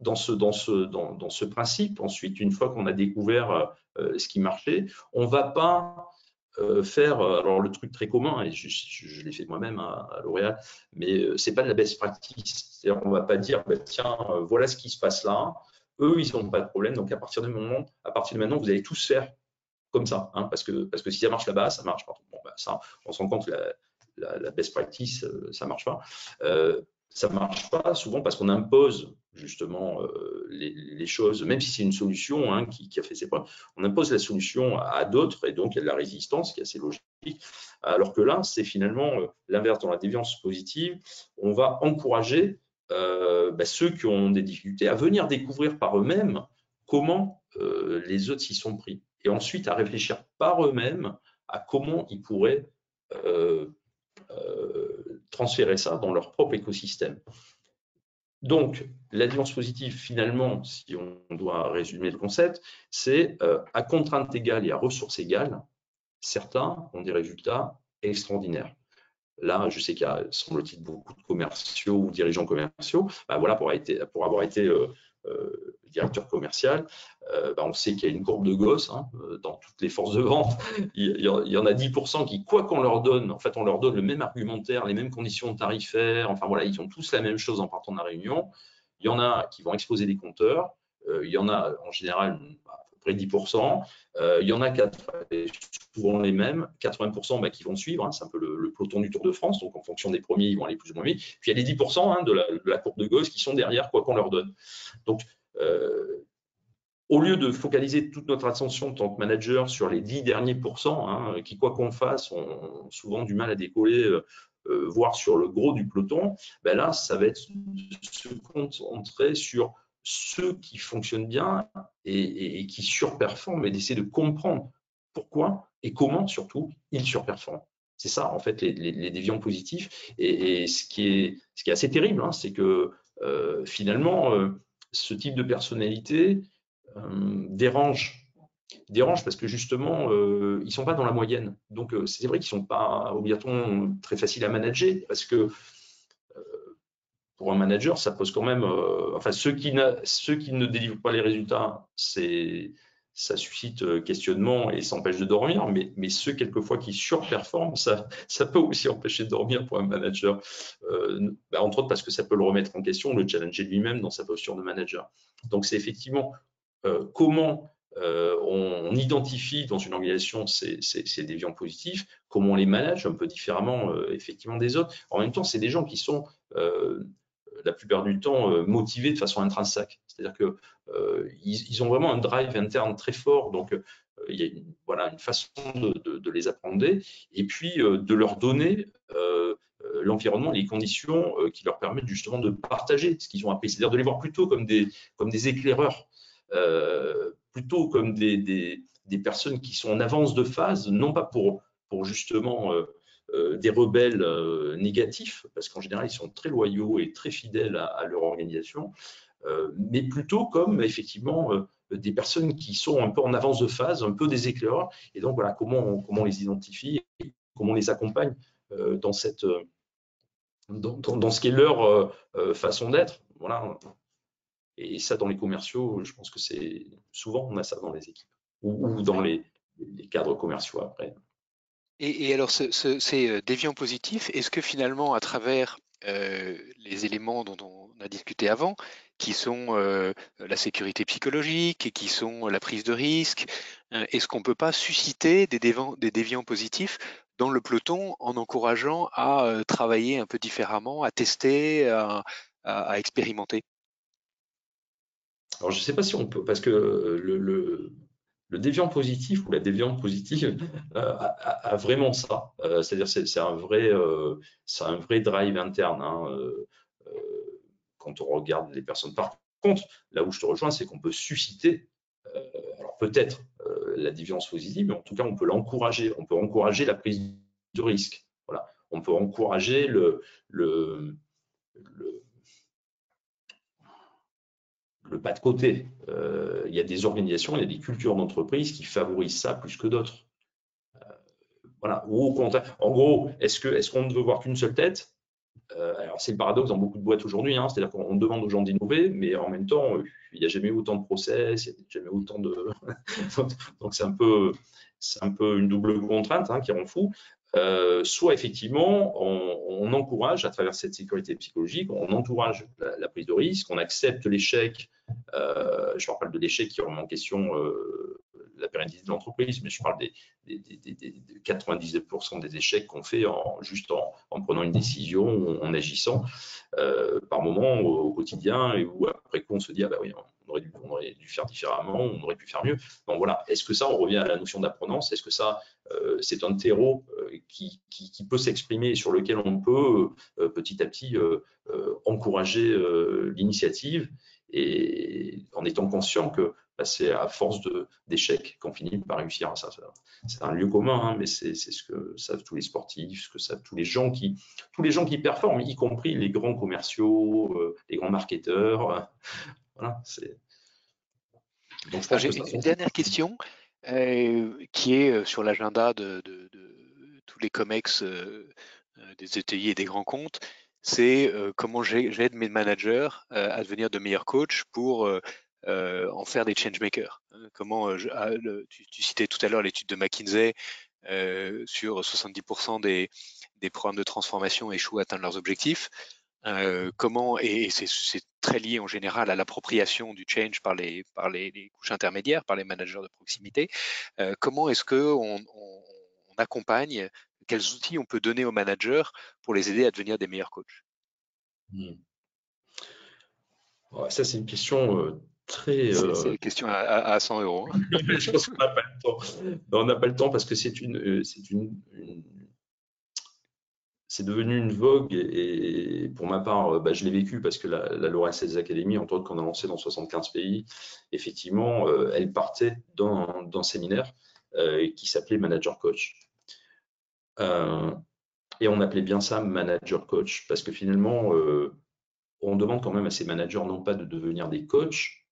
[SPEAKER 3] dans ce, dans, ce, dans, dans ce principe, ensuite, une fois qu'on a découvert ce qui marchait, on ne va pas euh, faire, euh, alors le truc très commun, et je, je, l'ai fait moi-même à, L'Oréal, mais euh, c'est pas de la best practice. C'est-à-dire qu'on va pas dire, bah, tiens, voilà ce qui se passe là. Eux, ils n'ont pas de problème. Donc à partir du moment, à partir de maintenant, vous allez tous faire comme ça, hein, parce que parce que si ça marche là-bas, ça marche partout. On se rend compte que la, best practice, ça marche pas. Euh, ça marche pas souvent parce qu'on impose justement euh, les, choses, même si c'est une solution hein, qui, a fait ses preuves, on impose la solution à, d'autres et donc il y a de la résistance qui est assez logique. Alors que là, c'est finalement euh, l'inverse dans la déviance positive. On va encourager euh, bah, ceux qui ont des difficultés à venir découvrir par eux-mêmes comment les autres s'y sont pris et ensuite à réfléchir par eux-mêmes à comment ils pourraient transférer ça dans leur propre écosystème. Donc, la positive, finalement, si on doit résumer le concept, c'est euh, à contrainte égale et à ressources égales, certains ont des résultats extraordinaires. Là, je sais qu'il y a, semble-t-il, beaucoup de commerciaux ou dirigeants commerciaux. Bah, voilà, pour, pour, avoir été euh, euh, directeur commercial, euh, bah, on sait qu'il y a une courbe de gosse hein, euh, dans toutes les forces de vente. Il, y en a 10% qui, quoi qu'on leur donne, en fait, on leur donne le même argumentaire, les mêmes conditions tarifaires. Enfin voilà, ils ont tous la même chose en partant de la réunion. Il y en a qui vont exposer des compteurs. il y en a en général à près 10%. il y en a quatre, souvent les mêmes, 80% bah, qui vont suivre. Hein. c'est un peu le, peloton du Tour de France. Donc en fonction des premiers, ils vont aller plus ou moins vite. Puis il y a les 10% hein, de, la, de, courbe de gosse qui sont derrière, quoi qu'on leur donne. Donc euh, au lieu de focaliser toute notre attention en tant que manager sur les 10 derniers pourcents, hein, qui, quoi qu'on fasse, ont souvent du mal à décoller, euh, euh, voire sur le gros du peloton, ben là, ça va être se concentrer sur ceux qui fonctionnent bien et, qui surperforment et d'essayer de comprendre pourquoi et comment surtout ils surperforment. C'est ça, en fait, les, déviants positifs. Et, ce, qui est, ce qui est assez terrible, hein, c'est que finalement, ce type de personnalité euh, dérange. Dérange parce que justement, euh, ils ne sont pas dans la moyenne. Donc, euh, c'est vrai qu'ils ne sont pas obligatoirement très faciles à manager parce que pour un manager, ça pose quand même. enfin, ceux qui, ceux qui ne délivrent pas les résultats, c'est ça suscite questionnement et ça empêche de dormir, mais, ceux quelquefois qui surperforment, ça, peut aussi empêcher de dormir pour un manager, euh, bah, entre autres parce que ça peut le remettre en question, le challenger lui-même dans sa posture de manager. Donc c'est effectivement euh, comment euh, on, identifie dans une organisation ces, ces, déviants positifs, comment on les manage un peu différemment effectivement des autres. En même temps, c'est des gens qui sont la plupart du temps motivés de façon intrinsèque. C'est-à-dire qu'ils euh, ils, ont vraiment un drive interne très fort. Donc, euh, il y a une, voilà, une façon de, les apprendre et puis euh, de leur donner l'environnement les conditions qui leur permettent justement de partager ce qu'ils ont appris. C'est-à-dire de les voir plutôt comme des, comme des éclaireurs, plutôt comme des, des, des, personnes qui sont en avance de phase, non pas pour, pour justement des rebelles négatifs, parce qu'en général, ils sont très loyaux et très fidèles à leur organisation, euh, mais plutôt comme effectivement euh, des personnes qui sont un peu en avance de phase, un peu des éclaireurs. Et donc voilà comment on, comment les identifie, comment on les accompagne euh, dans cette dans, ce qui est leur façon d'être. Voilà. Et ça, dans les commerciaux, je pense que c'est souvent on a ça dans les équipes ou, dans les, les, cadres commerciaux après.
[SPEAKER 2] Et, alors, ce, ce, ces déviants positifs, est-ce que finalement, à travers euh, les éléments dont on a discuté avant, qui sont euh, la sécurité psychologique et qui sont la prise de risque. Euh, est-ce qu'on ne peut pas susciter des, des, déviants positifs dans le peloton en encourageant à travailler un peu différemment, à tester, à, expérimenter?
[SPEAKER 3] Alors je ne sais pas si on peut, parce que le, le déviant positif ou la déviante positive euh, a, vraiment ça. Euh, c'est-à-dire c'est un euh, c'est un vrai drive interne. Hein, quand on regarde les personnes. Par contre, là où je te rejoins, c'est qu'on peut susciter, alors peut-être la déviance positive, mais en tout cas, on peut l'encourager. On peut encourager la prise de risque. Voilà. On peut encourager le, le, le le pas de côté. Euh, il y a des organisations, il y a des cultures d'entreprise qui favorisent ça plus que d'autres. voilà. Ou au contraire, en gros, est-ce qu'on ne veut voir qu'une seule tête? Alors c'est le paradoxe dans beaucoup de boîtes aujourd'hui, hein, c'est-à-dire qu'on demande aux gens d'innover, mais en même temps, il n'y a jamais autant de process, il n'y a jamais autant de. Donc c'est un peu, un peu une double contrainte hein, qui rend fou. Euh, soit effectivement, on, encourage à travers cette sécurité psychologique, on encourage la, prise de risque, on accepte l'échec. Euh, je parle de l'échec qui remet en question euh, la pérennité de l'entreprise, mais je parle des, 99% des échecs qu'on fait en, juste en, prenant une décision, en agissant par moment au, quotidien, et où après coup on se dit ah bah oui, on aurait, dû, faire différemment, on aurait pu faire mieux. Donc voilà, est-ce que ça, on revient à la notion d'apprenance? Est-ce que ça, euh, c'est un terreau euh, qui, peut s'exprimer et sur lequel on peut euh, petit à petit encourager l'initiative? Et en étant conscient que bah, c'est à force d'échecs qu'on finit par réussir à ça. C'est un lieu commun, hein, mais c'est ce que savent tous les sportifs, ce que savent tous les gens qui, tous les gens qui performent, y compris les grands commerciaux, les grands marketeurs. Voilà, c'est.
[SPEAKER 2] J'ai une dernière question. Euh, qui est euh, sur l'agenda de, tous les COMEX euh, des ETI et des grands comptes, c'est comment j'aide mes managers à devenir de meilleurs coachs pour en faire des changemakers. Hein. Comment ah, tu, citais tout à l'heure l'étude de McKinsey sur 70% des, programmes de transformation échouent à atteindre leurs objectifs. Euh, comment, et c'est très lié en général à l'appropriation du change par les, couches intermédiaires, par les managers de proximité, euh, comment est-ce qu'on on, accompagne, quels outils on peut donner aux managers pour les aider à devenir des meilleurs coachs?
[SPEAKER 3] Mmh. Ça, c'est une question euh, très.
[SPEAKER 2] C'est une question à, 100 euros. Hein.
[SPEAKER 3] Je pense qu'on n'a pas le temps. on n'a pas le temps parce que c'est une, une, une c'est devenu une vogue et, pour ma part, euh, bah, je l'ai vécu parce que la, la Laura Sales Academy, entre autres qu'on a lancé dans 75 pays, effectivement, euh, elle partait d'un séminaire euh, qui s'appelait Manager Coach. Et on appelait bien ça Manager Coach parce que finalement, on demande quand même à ces managers non pas de devenir des coachs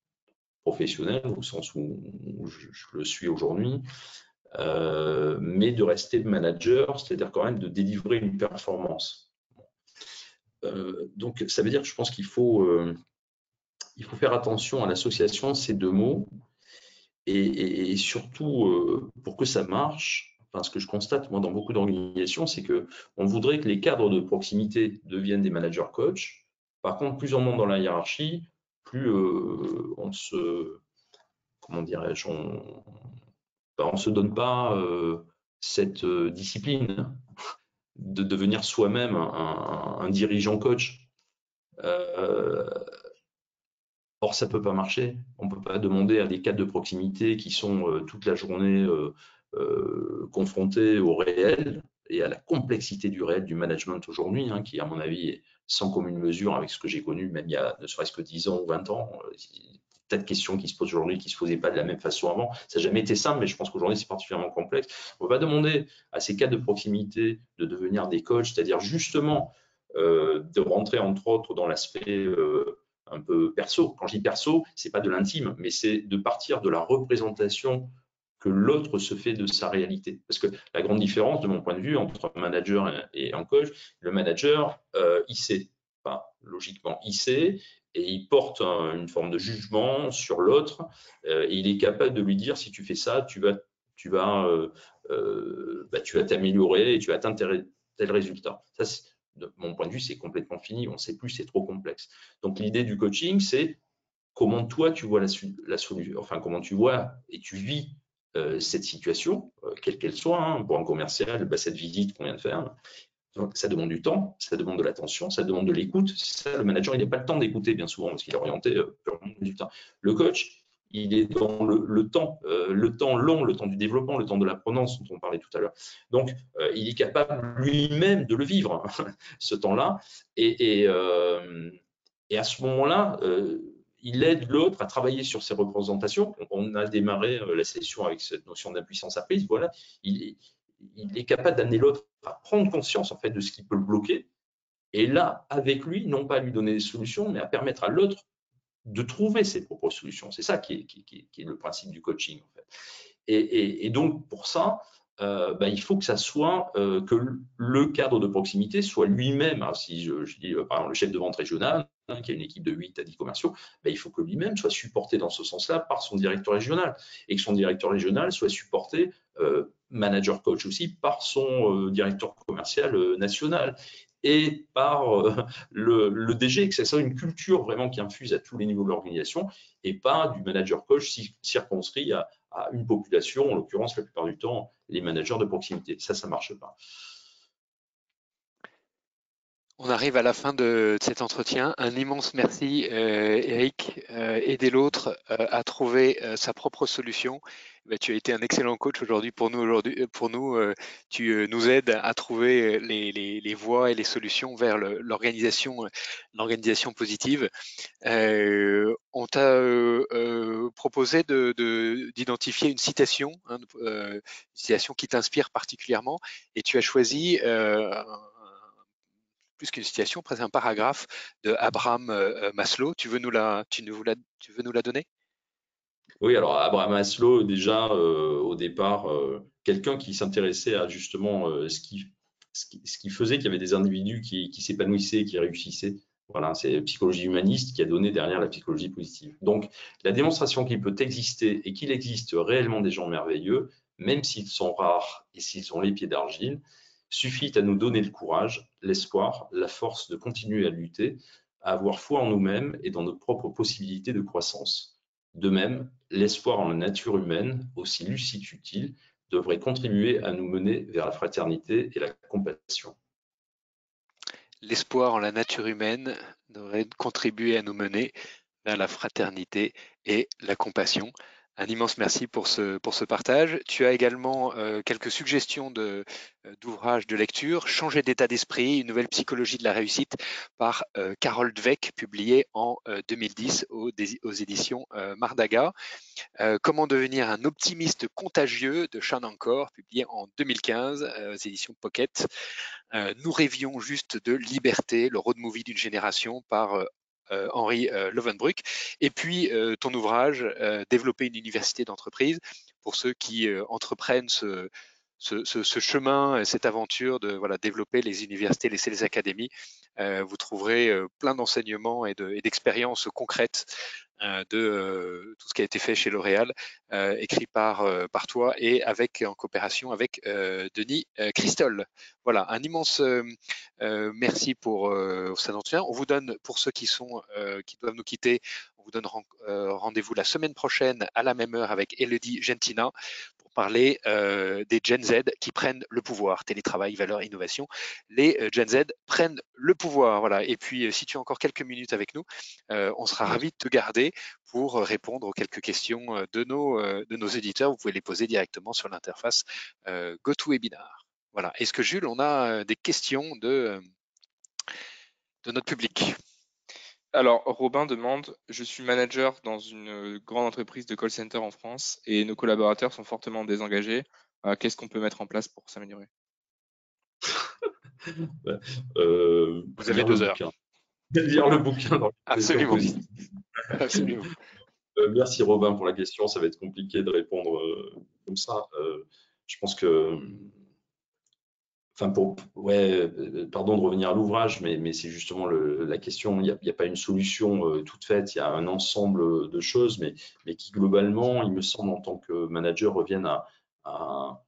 [SPEAKER 3] professionnels au sens où je le suis aujourd'hui, euh, mais de rester manager, c'est-à-dire quand même de délivrer une performance. Euh, donc, ça veut dire que je pense qu'il faut, euh, faut faire attention à l'association de ces deux mots et, surtout pour que ça marche. Ce que je constate moi dans beaucoup d'organisations, c'est que on voudrait que les cadres de proximité deviennent des managers coach. Par contre, plus on monte dans la hiérarchie, plus on se, comment dirais-je, on, ben, se donne pas euh, cette euh, discipline de devenir soi-même un, dirigeant coach. Euh, or, ça peut pas marcher. On peut pas demander à des cadres de proximité qui sont toute la journée confrontés au réel et à la complexité du réel du management aujourd'hui, hein, qui, à mon avis, est sans commune mesure avec ce que j'ai connu, même il y a ne serait-ce que 10 ans ou 20 ans tas de questions qui se posent aujourd'hui qui ne se posaient pas de la même façon avant. Ça n'a jamais été simple, mais je pense qu'aujourd'hui, c'est particulièrement complexe. On va demander à ces cas de proximité de devenir des coachs, c'est-à-dire justement euh, de rentrer, entre autres, dans l'aspect euh, un peu perso. Quand je dis perso, ce n'est pas de l'intime, mais c'est de partir de la représentation que l'autre se fait de sa réalité. Parce que la grande différence, de mon point de vue, entre un manager et un coach, le manager, euh, il sait, pas logiquement, il sait, et il porte une forme de jugement sur l'autre euh, et il est capable de lui dire si tu fais ça, tu vas, tu vas, euh, bah, tu vas t'améliorer et tu vas atteindre tel, résultat. Ça, de mon point de vue, c'est complètement fini. On ne sait plus, c'est trop complexe. Donc l'idée du coaching, c'est comment toi tu vois la, solution, enfin comment tu vois et tu vis cette situation, quelle qu'elle soit, hein, pour un commercial, bah, cette visite qu'on vient de faire, ça demande du temps, ça demande de l'attention, ça demande de l'écoute. Ça, le manager, il n'a pas le temps d'écouter bien souvent parce qu'il est orienté euh, purement résultat. Le coach, il est dans le, temps, euh, le temps long, le temps du développement, le temps de l'apprenance dont on parlait tout à l'heure. Donc, euh, il est capable lui-même de le vivre, ce temps-là. Et, à ce moment-là, il aide l'autre à travailler sur ses représentations. On a démarré la session avec cette notion d'impuissance apprise. Voilà, il, est capable d'amener l'autre à prendre conscience en fait de ce qui peut le bloquer. Et là, avec lui, non pas à lui donner des solutions, mais à permettre à l'autre de trouver ses propres solutions. C'est ça qui est, le principe du coaching. Et, donc, pour ça, euh, ben, il faut que ça soit euh, que le cadre de proximité soit lui-même, hein, si je, dis par exemple le chef de vente régional, hein, qui a une équipe de 8 à 10 commerciaux, ben, il faut que lui-même soit supporté dans ce sens-là par son directeur régional et que son directeur régional soit supporté, euh, manager coach aussi, par son directeur commercial national et par le, le, DG, que ça soit une culture vraiment qui infuse à tous les niveaux de l'organisation et pas du manager coach circonscrit à, à une population, en l'occurrence la plupart du temps les managers de proximité. Ça, ça ne marche pas.
[SPEAKER 2] On arrive à la fin de, cet entretien. Un immense merci, euh, Eric. Euh, aider l'autre euh, à trouver sa propre solution. Bah, tu as été un excellent coach aujourd'hui pour nous. Aujourd'hui, pour nous, tu nous aides à trouver les, voies et les solutions vers l'organisation, l'organisation positive. on t'a proposé d'identifier une citation, hein, une citation qui t'inspire particulièrement, et tu as choisi plus qu'une citation, presque un paragraphe de Abraham euh, Maslow. Tu veux nous la, tu nous la, tu veux nous la donner?
[SPEAKER 3] Oui, alors Abraham Maslow, déjà euh, au départ, euh, quelqu'un qui s'intéressait à justement ce qui, ce, qui, faisait qu'il y avait des individus qui, qui s'épanouissaient, qui réussissaient. Voilà, c'est psychologie humaniste qui a donné derrière la psychologie positive. Donc, la démonstration qu'il peut exister et qu'il existe réellement des gens merveilleux, même s'ils sont rares et s'ils ont les pieds d'argile, suffit à nous donner le courage, l'espoir, la force de continuer à lutter, à avoir foi en nous-mêmes et dans nos propres possibilités de croissance. De même, l'espoir en la nature humaine, aussi lucide qu'utile, devrait contribuer à nous mener vers la fraternité et la compassion.
[SPEAKER 2] L'espoir en la nature humaine devrait contribuer à nous mener vers la fraternité et la compassion. Un immense merci pour ce, pour ce partage. Tu as également euh, quelques suggestions de, euh, d'ouvrages de lecture. Changer d'état d'esprit, une nouvelle psychologie de la réussite par euh, Dweck, publié en 2010 aux, aux éditions Mardaga. Comment devenir un optimiste contagieux de Sean Encore, publié en 2015 aux éditions Pocket. Nous rêvions juste de liberté, le road movie d'une génération par euh, Henri euh, Lovenbruck. Et puis euh, ton ouvrage, Développer une université d'entreprise, pour ceux qui entreprennent ce, ce, chemin, cette aventure de voilà, développer les universités, les sales académies. vous trouverez plein d'enseignements et d'expériences concrètes euh, de euh, tout ce qui a été fait chez L'Oréal, euh, écrit par, par toi et avec en coopération avec Denis Christol. Voilà, un immense merci pour cet entretien. On vous donne, pour ceux qui sont qui doivent nous quitter, on vous donne rendez-vous la semaine prochaine à la même heure avec Elodie Gentina parler euh, des Gen Z qui prennent le pouvoir. Télétravail, valeur, innovation. Les euh, Gen Z prennent le pouvoir. Voilà. Et puis, euh, si tu as encore quelques minutes avec nous, on sera ravis de te garder pour répondre aux quelques questions de nos, éditeurs. Vous pouvez les poser directement sur l'interface GoToWebinar. Voilà. Est-ce que Jules, on a des questions de, de notre public?
[SPEAKER 4] Alors, Robin demande Je suis manager dans une euh, grande entreprise de call center en France et nos collaborateurs sont fortement désengagés. Euh, qu'est-ce qu'on peut mettre en place pour s'améliorer?
[SPEAKER 2] Euh, Vous avez deux heures.
[SPEAKER 3] Lire le bouquin.
[SPEAKER 2] Absolument.
[SPEAKER 3] Absolument. merci Robin pour la question. Ça va être compliqué de répondre comme ça. je pense que enfin pour, ouais, euh, pardon de revenir à l'ouvrage, mais, mais c'est justement la question. Il n'y a, pas une solution euh, toute faite. Il y a un ensemble de choses, mais, mais qui globalement, il me semble, en tant que manager, reviennent à,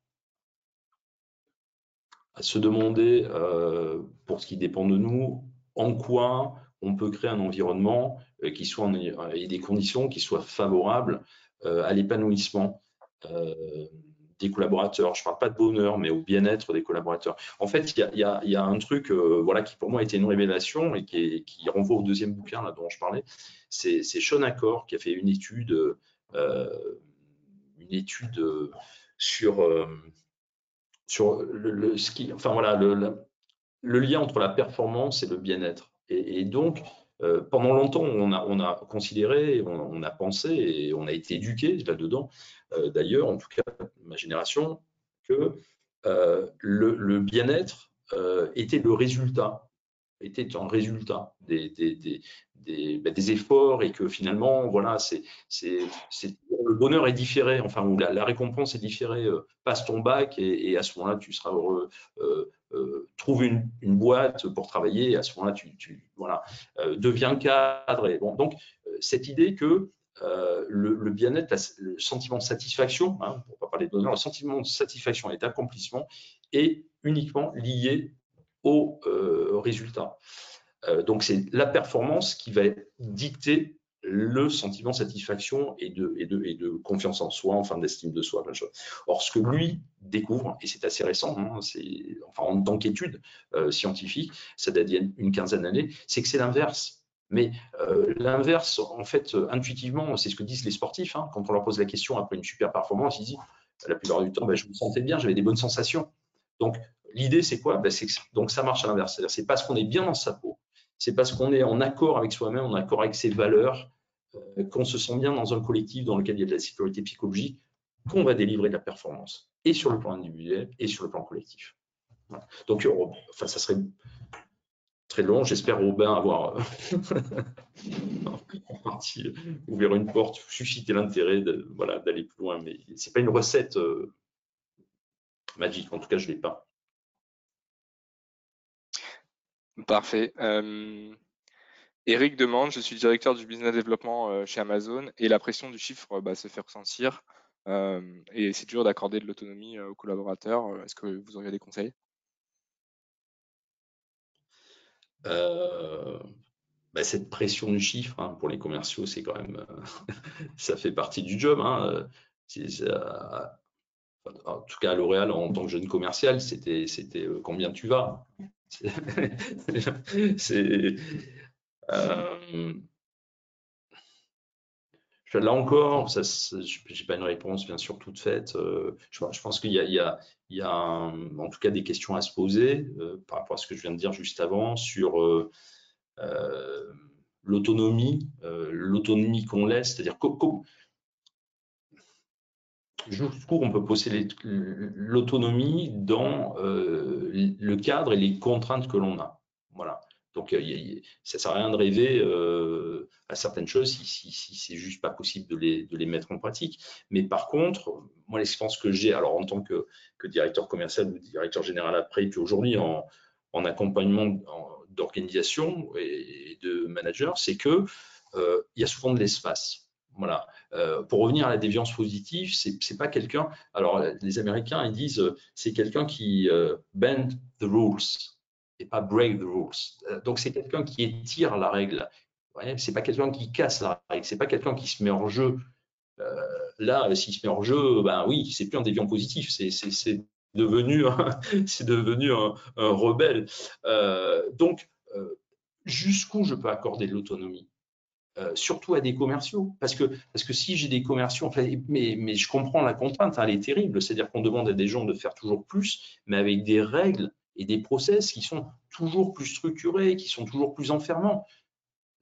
[SPEAKER 3] se demander, euh, pour ce qui dépend de nous, en quoi on peut créer un environnement qui soit et des conditions qui soient favorables à l'épanouissement des collaborateurs. Je ne parle pas de bonheur, mais au bien-être des collaborateurs. En fait, il y a, un truc euh, voilà, qui pour moi a été une révélation et qui, renvoie au deuxième bouquin là, dont je parlais. C'est Sean Accor qui a fait une étude, euh, une étude sur, euh, sur le, ski, enfin, voilà, le, le, lien entre la performance et le bien-être. Et, donc, pendant longtemps, on a, on a considéré, on, on, a pensé et on a été éduqué là-dedans d'ailleurs, en tout cas ma génération, que euh, le, bien-être euh, était le résultat était un résultat des, des, ben, des, efforts et que finalement, voilà, c'est, le bonheur est différé, enfin, ou la, récompense est différée. Euh, passe ton bac et, à ce moment-là, tu seras heureux. Euh, euh, trouve une, boîte pour travailler à ce moment-là, tu, tu voilà, deviens cadre. Donc, cette idée que le, bien-être, le sentiment de satisfaction, hein, pour ne pas parler de bonheur, le sentiment de satisfaction et d'accomplissement est uniquement lié au résultat. Euh, donc, c'est la performance qui va dicter le sentiment de satisfaction et de, confiance en soi, enfin d'estime de soi. Or, ce que lui découvre, et c'est assez récent, hein, enfin, en tant qu'étude euh, scientifique, ça date d'il quinzaine d'années, c'est que c'est l'inverse. Mais euh, l'inverse, en fait, intuitivement, c'est ce que disent les sportifs. Hein. quand on leur pose la question après une super performance, ils disent la plupart du temps, ben, je me sentais bien, j'avais des bonnes sensations. Donc, l'idée, c'est quoi? Ben, Donc, ça marche à l'inverse. C'est-à-dire, c'est parce qu'on est bien dans sa peau, c'est parce qu'on est en accord avec soi-même, en accord avec ses valeurs, euh, qu'on se sent bien dans un collectif dans lequel il y a de la sécurité psychologique, qu'on va délivrer de la performance, et sur le plan individuel et sur le plan collectif. Donc, euh, enfin, ça serait très long. J'espère, Robin, avoir en partie ouvert une porte, susciter l'intérêt d'aller voilà, plus loin. Mais ce n'est pas une recette euh, magique. En tout cas, je ne l'ai pas.
[SPEAKER 4] Parfait. Eric demande, je suis directeur du business développement euh, chez Amazon et la pression du chiffre bah, se fait ressentir et c'est dur d'accorder de l'autonomie euh, aux collaborateurs. Est-ce que vous auriez des conseils
[SPEAKER 3] euh, bah, Cette pression du chiffre hein, pour les commerciaux, c'est quand même, ça fait partie du job. Hein. en tout cas, à L'Oréal, en tant que jeune commercial, c'était combien tu vas? C'est. Euh, là encore, je n'ai pas une réponse bien sûr toute faite. Euh, je, pense qu'il y a, en tout cas des questions à se poser euh, par rapport à ce que je viens de dire juste avant sur l'autonomie, l'autonomie qu'on laisse, c'est-à-dire jusqu'où on peut posséder l'autonomie dans euh, le cadre et les contraintes que l'on a. Voilà. Donc, ça ne sert à rien de rêver euh, à certaines choses si, si, si c'est juste pas possible de les, mettre en pratique. Mais par contre, moi, l'expérience que j'ai, alors en tant que, directeur commercial ou directeur général après, et puis aujourd'hui en, en, accompagnement d'organisation et de manager, c'est que euh, il y a souvent de l'espace. Voilà. Euh, pour revenir à la déviance positive, c'est pas quelqu'un. Alors les Américains ils disent euh, c'est quelqu'un qui euh, bend the rules et pas break the rules. donc c'est quelqu'un qui étire la règle. C'est pas quelqu'un qui casse la règle. C'est pas quelqu'un qui se met en jeu. là, s'il se met en jeu, ben oui, c'est plus un déviant positif. C'est devenu, c'est devenu un, un rebelle. donc jusqu'où je peux accorder de l'autonomie? Euh, surtout à des commerciaux. Parce que, parce que si j'ai des commerciaux, mais, mais je comprends la contrainte, hein, elle est terrible. C'est-à-dire qu'on demande à des gens de faire toujours plus, mais avec des règles et des process qui sont toujours plus structurés, qui sont toujours plus enfermants.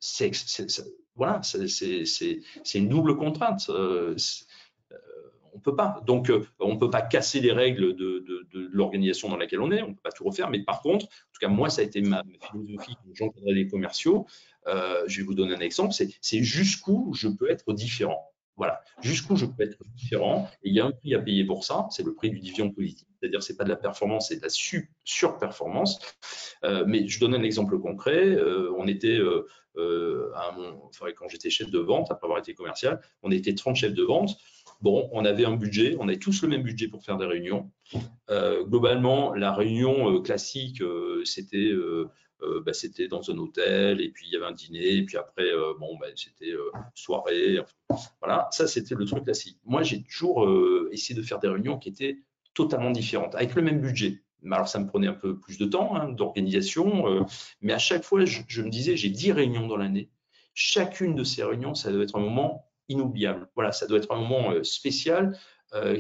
[SPEAKER 3] C'est, voilà, c'est une double contrainte. Euh, euh, on peut pas. Donc, on peut pas casser les règles de, de, l'organisation dans laquelle on est. On peut pas tout refaire. Mais par contre, en tout cas, moi, ça a été ma, philosophie quand j'encadrais les commerciaux. Euh, je vais vous donner un exemple, c'est jusqu'où je peux être différent. Voilà, jusqu'où je peux être différent. Et il y a un prix à payer pour ça, c'est le prix du division politique. C'est-à-dire, c'est pas de la performance, c'est de la surperformance. Euh, mais je donne un exemple concret. Euh, on était, à enfin, quand j'étais chef de vente, après avoir été commercial, on était 30 chefs de vente. Bon, on avait un budget, on avait tous le même budget pour faire des réunions. globalement, la réunion classique, c'était euh, bah, c'était dans un hôtel, et puis il y avait un dîner, et puis après, euh, bon, bah, c'était euh, soirée. voilà, ça c'était le truc classique. Moi, j'ai toujours essayé de faire des réunions qui étaient totalement différentes, avec le même budget. Alors, ça me prenait un peu plus de temps hein, d'organisation, mais à chaque fois, je, me disais, j'ai 10 réunions dans l'année. Chacune de ces réunions, ça doit être un moment inoubliable. Voilà, ça doit être un moment spécial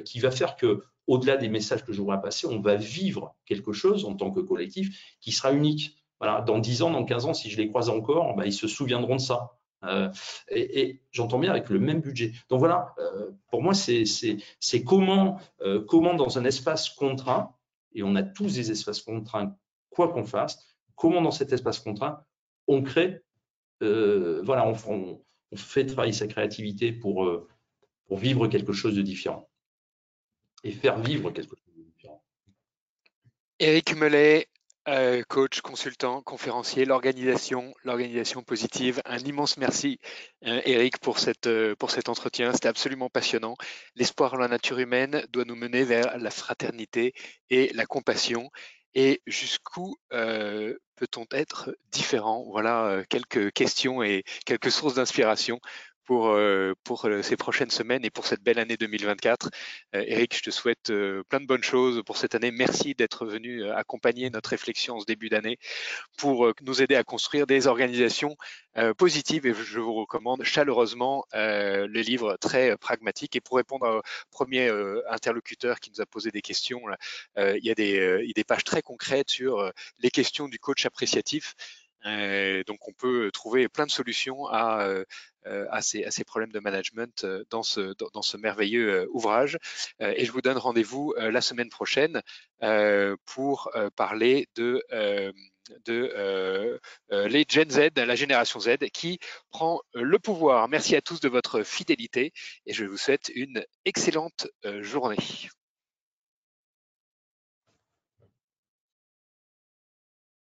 [SPEAKER 3] qui va faire que au-delà des messages que j'aurai à passer, on va vivre quelque chose en tant que collectif qui sera unique dans 10 ans, dans 15 ans, si je les croise encore, bah, ils se souviendront de ça. Euh, et, j'entends bien avec le même budget. Donc voilà, euh, pour moi, c'est comment, euh, comment dans un espace contraint, et on a tous des espaces contraints, quoi qu'on fasse, comment dans cet espace contraint, on crée, voilà, on, fait travailler sa créativité pour, vivre quelque chose de différent et faire vivre quelque chose de différent.
[SPEAKER 2] Eric Mellet, euh, coach, consultant, conférencier, l'organisation, l'organisation positive. Un immense merci, euh, Eric, pour, cette, euh, pour cet entretien. C'était absolument passionnant. L'espoir en la nature humaine doit nous mener vers la fraternité et la compassion. Et jusqu'où peut-on être différent? Voilà quelques questions et quelques sources d'inspiration pour, euh, pour euh, ces prochaines semaines et pour cette belle année 2024. Euh, Eric, je te souhaite plein de bonnes choses pour cette année. Merci d'être venu accompagner notre réflexion en ce début d'année pour nous aider à construire des organisations positives. Et je vous recommande chaleureusement le livre très pragmatique. Et pour répondre au premier interlocuteur qui nous a posé des questions, il, y a des, il y a des pages très concrètes sur les questions du coach appréciatif. donc on peut trouver plein de solutions à, euh, à ces, problèmes de management euh, dans ce, dans, ce merveilleux euh, ouvrage. et je vous donne rendez-vous la semaine prochaine pour parler de de les Gen Z, la génération Z, qui prend le pouvoir. Merci à tous de votre fidélité et je vous souhaite une excellente journée.